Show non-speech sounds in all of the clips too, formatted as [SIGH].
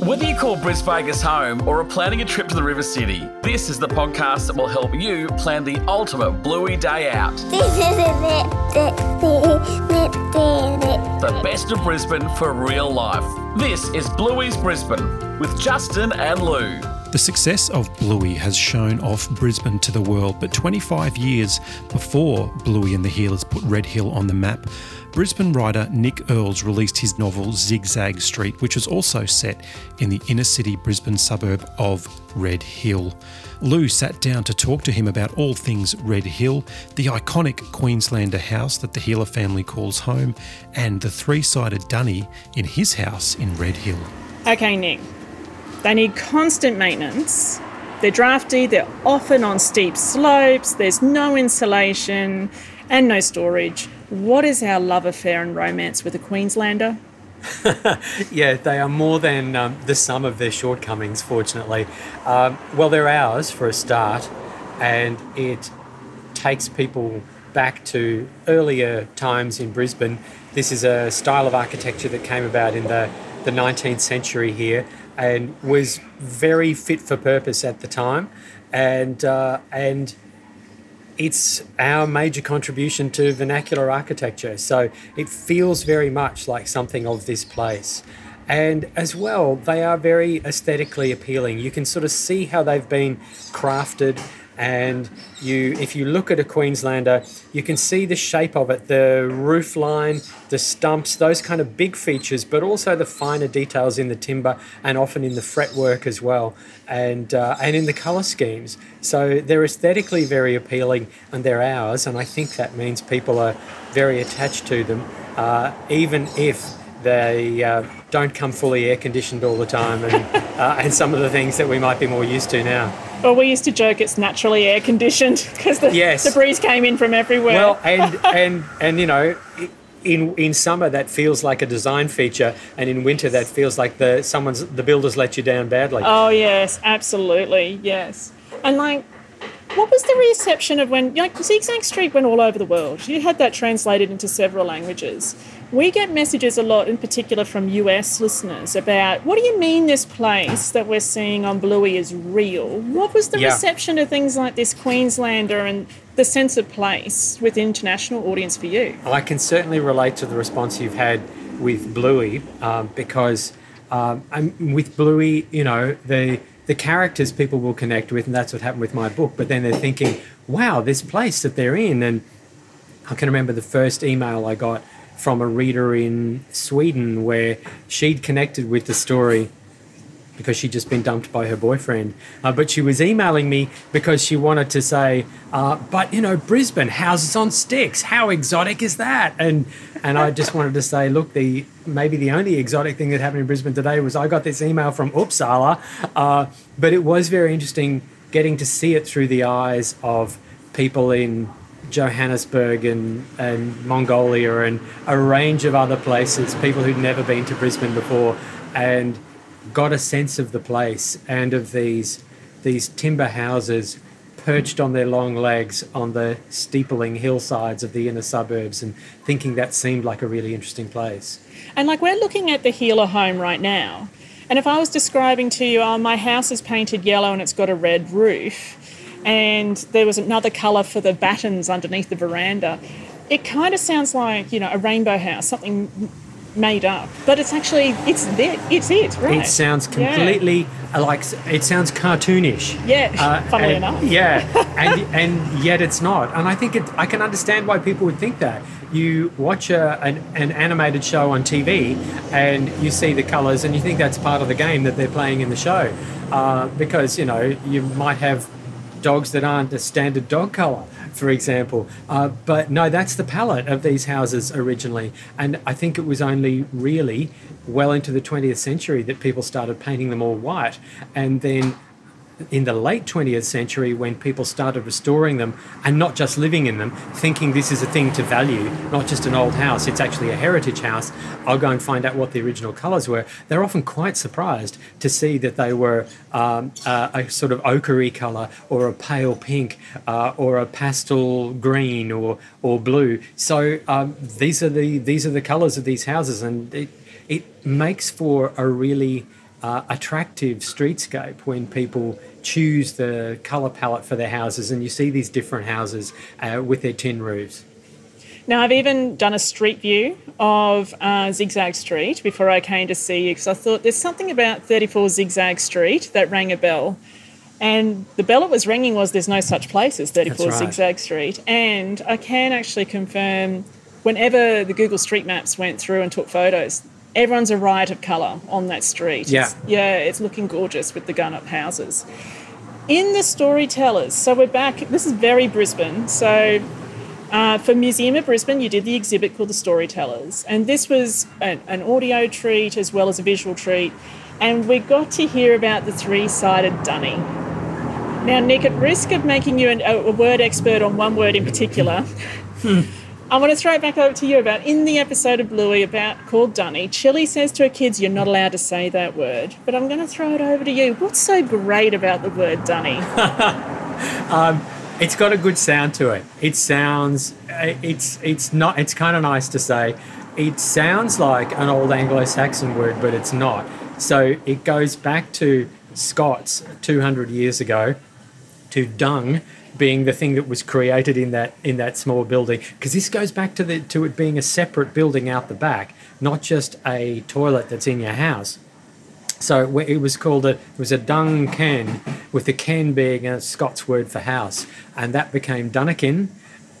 Whether you call Brisvegas home or are planning a trip to the River City, this is the podcast that will help you plan the ultimate bluey day out. [LAUGHS] The best of Brisbane for real life. This is Bluey's Brisbane with Justin and Lou. The success of Bluey has shown off Brisbane to the world, but 25 years before Bluey and the Heelers put Red Hill on the map, Brisbane writer Nick Earls released his novel Zigzag Street, which was also set in the inner city Brisbane suburb of Red Hill. Lou sat down to talk to him about all things Red Hill, the iconic Queenslander house that the Heeler family calls home, and the three sided dunny in his house in Red Hill. Okay, Nick. They need constant maintenance. They're drafty, they're often on steep slopes, there's no insulation and no storage. What is our love affair and romance with a Queenslander? [LAUGHS] yeah, they are more than um, the sum of their shortcomings, fortunately. Um, well, they're ours for a start, and it takes people back to earlier times in Brisbane. This is a style of architecture that came about in the, the 19th century here and was very fit for purpose at the time. And, uh, and it's our major contribution to vernacular architecture. So it feels very much like something of this place. And as well, they are very aesthetically appealing. You can sort of see how they've been crafted and you if you look at a Queenslander, you can see the shape of it, the roof line, the stumps, those kind of big features, but also the finer details in the timber and often in the fretwork as well, and uh, and in the colour schemes. So they're aesthetically very appealing, and they're ours, and I think that means people are very attached to them, uh, even if they uh, don't come fully air conditioned all the time, and [LAUGHS] uh, and some of the things that we might be more used to now. Well, we used to joke it's naturally air conditioned because [LAUGHS] the, Yes. the breeze came in from everywhere. Well, [LAUGHS] and and and you know. In, in summer that feels like a design feature, and in winter that feels like the someone's the builders let you down badly. oh, yes, absolutely, yes. And like, what was the reception of when, like, Zigzag Street went all over the world? You had that translated into several languages. We get messages a lot, in particular from US listeners, about what do you mean this place that we're seeing on Bluey is real? What was the Yeah. reception of things like this Queenslander and the sense of place with international audience for you? Well, I can certainly relate to the response you've had with Bluey um, because um, I'm, with Bluey, you know, the the characters people will connect with, and that's what happened with my book. But then they're thinking, "Wow, this place that they're in," and I can remember the first email I got from a reader in Sweden where she'd connected with the story because she'd just been dumped by her boyfriend. Uh, but she was emailing me because she wanted to say, uh, "But you know, Brisbane houses on sticks. How exotic is that?" And and I just wanted to say, look, the maybe the only exotic thing that happened in Brisbane today was I got this email from Uppsala, uh, but it was very interesting getting to see it through the eyes of people in Johannesburg and, and Mongolia and a range of other places, people who'd never been to Brisbane before, and got a sense of the place and of these these timber houses perched on their long legs on the steepling hillsides of the inner suburbs and thinking that seemed like a really interesting place. And like we're looking at the Heeler home right now. And if I was describing to you, oh, my house is painted yellow and it's got a red roof, and there was another colour for the battens underneath the veranda, it kind of sounds like, you know, a rainbow house, something made up. But it's actually, it's it, it's it, right? It sounds completely uh, like it sounds cartoonish. Yeah, [LAUGHS] funnily and- enough. Yeah, [LAUGHS] and and yet it's not. And I think it. I can understand why people would think that. You watch a, an, an animated show on TV, and you see the colours, and you think that's part of the game that they're playing in the show, uh, because you know you might have dogs that aren't a standard dog colour, for example. Uh, but no, that's the palette of these houses originally. And I think it was only really well into the 20th century that people started painting them all white. And then in the late 20th century, when people started restoring them and not just living in them, thinking this is a thing to value, not just an old house, it's actually a heritage house, I'll go and find out what the original colours were. They're often quite surprised to see that they were um, uh, a sort of ochre colour or a pale pink uh, or a pastel green or, or blue. So um, these are the these are the colours of these houses, and it it makes for a really uh, attractive streetscape when people choose the colour palette for their houses, and you see these different houses uh, with their tin roofs. Now, I've even done a street view of uh, Zigzag Street before I came to see you because I thought there's something about 34 Zigzag Street that rang a bell. And the bell it was ringing was there's no such place as 34 right. Zigzag Street. And I can actually confirm whenever the Google Street Maps went through and took photos, everyone's a riot of colour on that street. Yeah. It's, yeah, it's looking gorgeous with the gun up houses. In the storytellers, so we're back, this is very Brisbane. So uh, for Museum of Brisbane, you did the exhibit called The Storytellers, and this was an, an audio treat as well as a visual treat. And we got to hear about the three sided dunny. Now, Nick, at risk of making you an, a, a word expert on one word in particular, I want to throw it back over to you about in the episode of Bluey about called Dunny, Chilli says to her kids, You're not allowed to say that word. But I'm going to throw it over to you. What's so great about the word Dunny? [LAUGHS] It's got a good sound to it. It sounds, uh, it's it's not. It's kind of nice to say. It sounds like an old Anglo-Saxon word, but it's not. So it goes back to Scots 200 years ago, to dung being the thing that was created in that in that small building. Because this goes back to the to it being a separate building out the back, not just a toilet that's in your house. So it was called a it was a dung ken, with the ken being a Scots word for house, and that became Dunnikin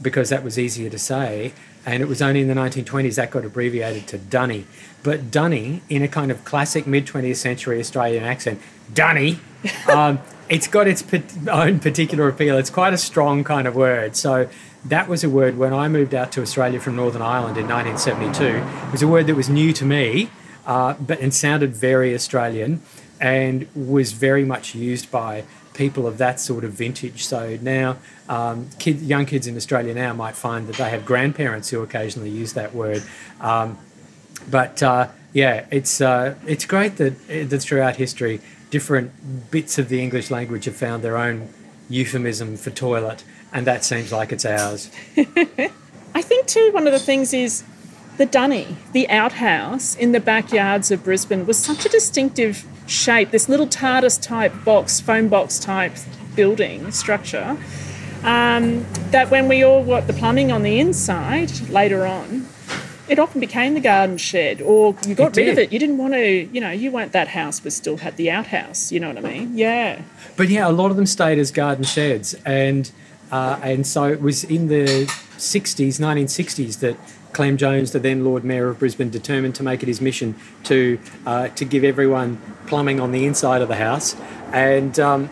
because that was easier to say. And it was only in the 1920s that got abbreviated to Dunny. But Dunny, in a kind of classic mid 20th century Australian accent, Dunny, [LAUGHS] um, it's got its own particular appeal. It's quite a strong kind of word. So that was a word when I moved out to Australia from Northern Ireland in 1972. It was a word that was new to me uh, but and sounded very Australian, and was very much used by people of that sort of vintage. So now, um, kid, young kids in Australia now might find that they have grandparents who occasionally use that word. Um, but uh, yeah, it's uh, it's great that that throughout history, different bits of the English language have found their own euphemism for toilet, and that seems like it's ours. [LAUGHS] I think too one of the things is the dunny, the outhouse in the backyards of Brisbane was such a distinctive shape. This little TARDIS type box, phone box type building structure. Um, that when we all got the plumbing on the inside later on, it often became the garden shed, or you got It rid of it. You didn't want to, you know, you weren't that house, but still had the outhouse. You know what I mean? Yeah. But yeah, a lot of them stayed as garden sheds, and uh, and so it was in the '60s, 1960s, that Clem Jones, the then Lord Mayor of Brisbane, determined to make it his mission to uh, to give everyone plumbing on the inside of the house, and um,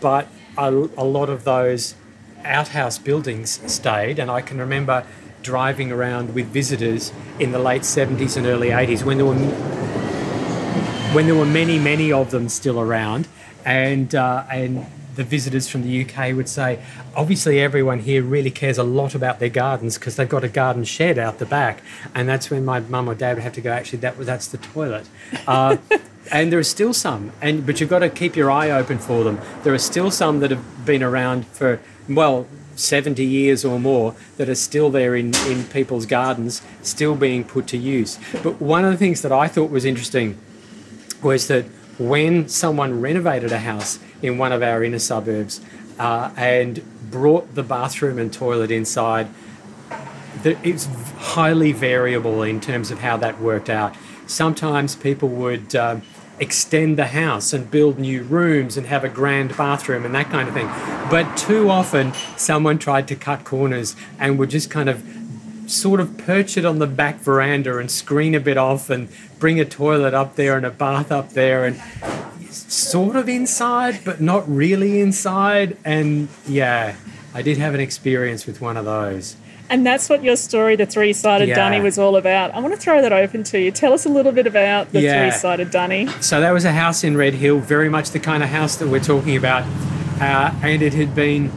but a, a lot of those outhouse buildings stayed, and I can remember driving around with visitors in the late 70s and early 80s when there were when there were many, many of them still around, and uh, and the visitors from the UK would say, obviously everyone here really cares a lot about their gardens because they've got a garden shed out the back, and that's when my mum or dad would have to go. Actually, that that's the toilet. Uh, [LAUGHS] and there are still some, and but you've got to keep your eye open for them. There are still some that have been around for well. 70 years or more that are still there in, in people's gardens, still being put to use. But one of the things that I thought was interesting was that when someone renovated a house in one of our inner suburbs uh, and brought the bathroom and toilet inside, it's highly variable in terms of how that worked out. Sometimes people would um, extend the house and build new rooms and have a grand bathroom and that kind of thing. But too often, someone tried to cut corners and would just kind of sort of perch it on the back veranda and screen a bit off and bring a toilet up there and a bath up there and sort of inside but not really inside and yeah i did have an experience with one of those And that's what your story, The Three Sided Yeah. Dunny, was all about. I want to throw that open to you. Tell us a little bit about The Yeah. Three Sided Dunny. so that was a house in red hill very much the kind of house that we're talking about uh, and it had been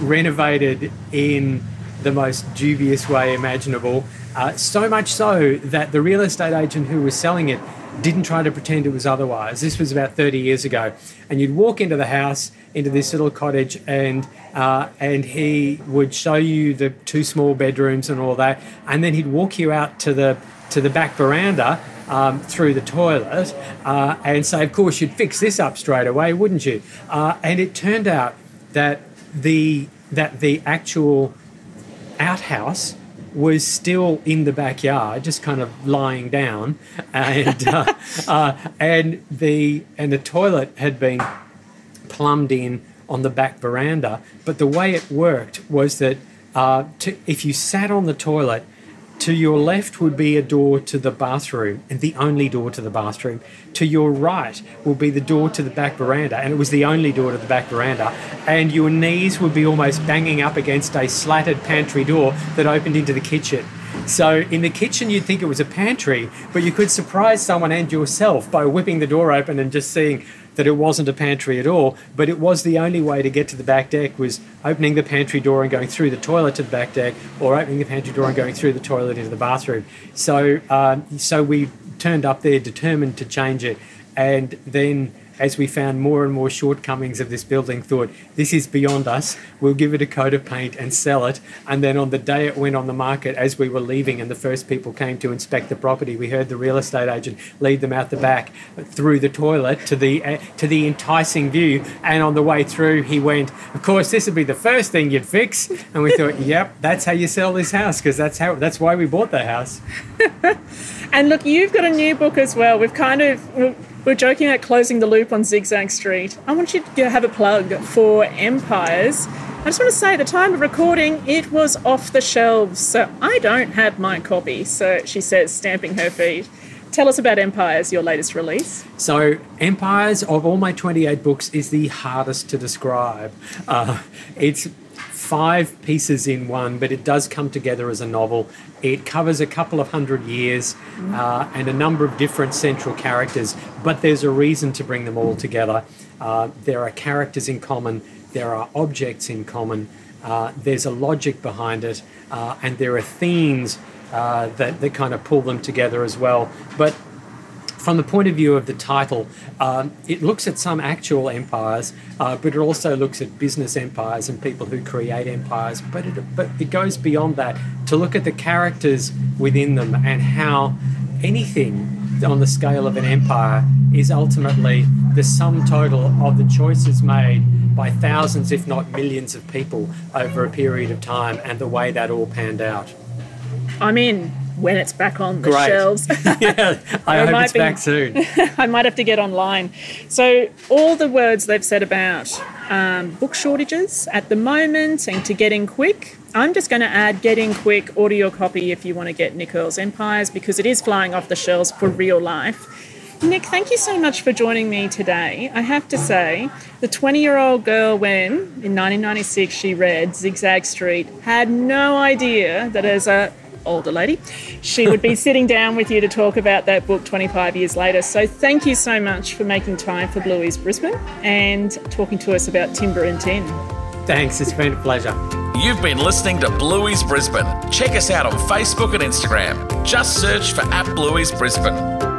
renovated in the most dubious way imaginable uh, so much so that the real estate agent who was selling it didn't try to pretend it was otherwise. This was about 30 years ago. And you'd walk into the house, into this little cottage, and uh, and he would show you the two small bedrooms and all that, and then he'd walk you out to the to the back veranda um, through the toilet uh, and say, of course, you'd fix this up straight away, wouldn't you? Uh, and it turned out that the that the actual outhouse was still in the backyard, just kind of lying down, and uh, [LAUGHS] uh, and the and the toilet had been plumbed in on the back veranda. But the way it worked was that uh, to, if you sat on the toilet, to your left would be a door to the bathroom, and the only door to the bathroom. To your right will be the door to the back veranda, and it was the only door to the back veranda. And your knees would be almost banging up against a slatted pantry door that opened into the kitchen. So in the kitchen, you'd think it was a pantry, but you could surprise someone and yourself by whipping the door open and just seeing that it wasn't a pantry at all, but it was the only way to get to the back deck was opening the pantry door and going through the toilet to the back deck, or opening the pantry door and going through the toilet into the bathroom. So, um, so we turned up there determined to change it, and then as we found more and more shortcomings of this building, thought, this is beyond us. We'll give it a coat of paint and sell it. And then on the day it went on the market, as we were leaving and the first people came to inspect the property, we heard the real estate agent lead them out the back through the toilet to the, uh, to the enticing view. And on the way through, he went, Of course, this would be the first thing you'd fix. And we thought, Yep, that's how you sell this house because that's, how, that's why we bought the house. [LAUGHS] and look, you've got a new book as well. We've kind of we're joking about closing the loop on Zigzag Street. I want you to have a plug for Empires. I just want to say, at the time of recording, it was off the shelves, so I don't have my copy. So she says, stamping her feet. Tell us about Empires, your latest release. So, Empires, of all my 28 books, is the hardest to describe. Uh, it's five pieces in one, but it does come together as a novel. It covers a couple of hundred years uh, and a number of different central characters, but there's a reason to bring them all together. Uh, there are characters in common, there are objects in common, uh, there's a logic behind it, uh, and there are themes uh, that, that kind of pull them together as well. But from the point of view of the title, um, it looks at some actual empires, uh, but it also looks at business empires and people who create empires. But it, but it goes beyond that to look at the characters within them and how anything on the scale of an empire is ultimately the sum total of the choices made by thousands, if not millions, of people over a period of time and the way that all panned out. I'm in when it's back on the Great. shelves. [LAUGHS] yeah, [LAUGHS] I hope might it's be- back soon. [LAUGHS] I might have to get online. So, all the words they've said about um, book shortages at the moment and to get in quick, I'm just going to add get in quick, order your copy if you want to get Nick Earls' Empires because it is flying off the shelves for real life. Nick, thank you so much for joining me today. I have to say, the 20 year old girl, when in 1996 she read Zigzag Street, had no idea that as a older lady, she would be sitting down with you to talk about that book 25 years later. So thank you so much for making time for Bluey's Brisbane and talking to us about Timber and Tin. Thanks, it's been a pleasure. You've been listening to Bluey's Brisbane. Check us out on Facebook and Instagram. Just search for at Bluey's Brisbane.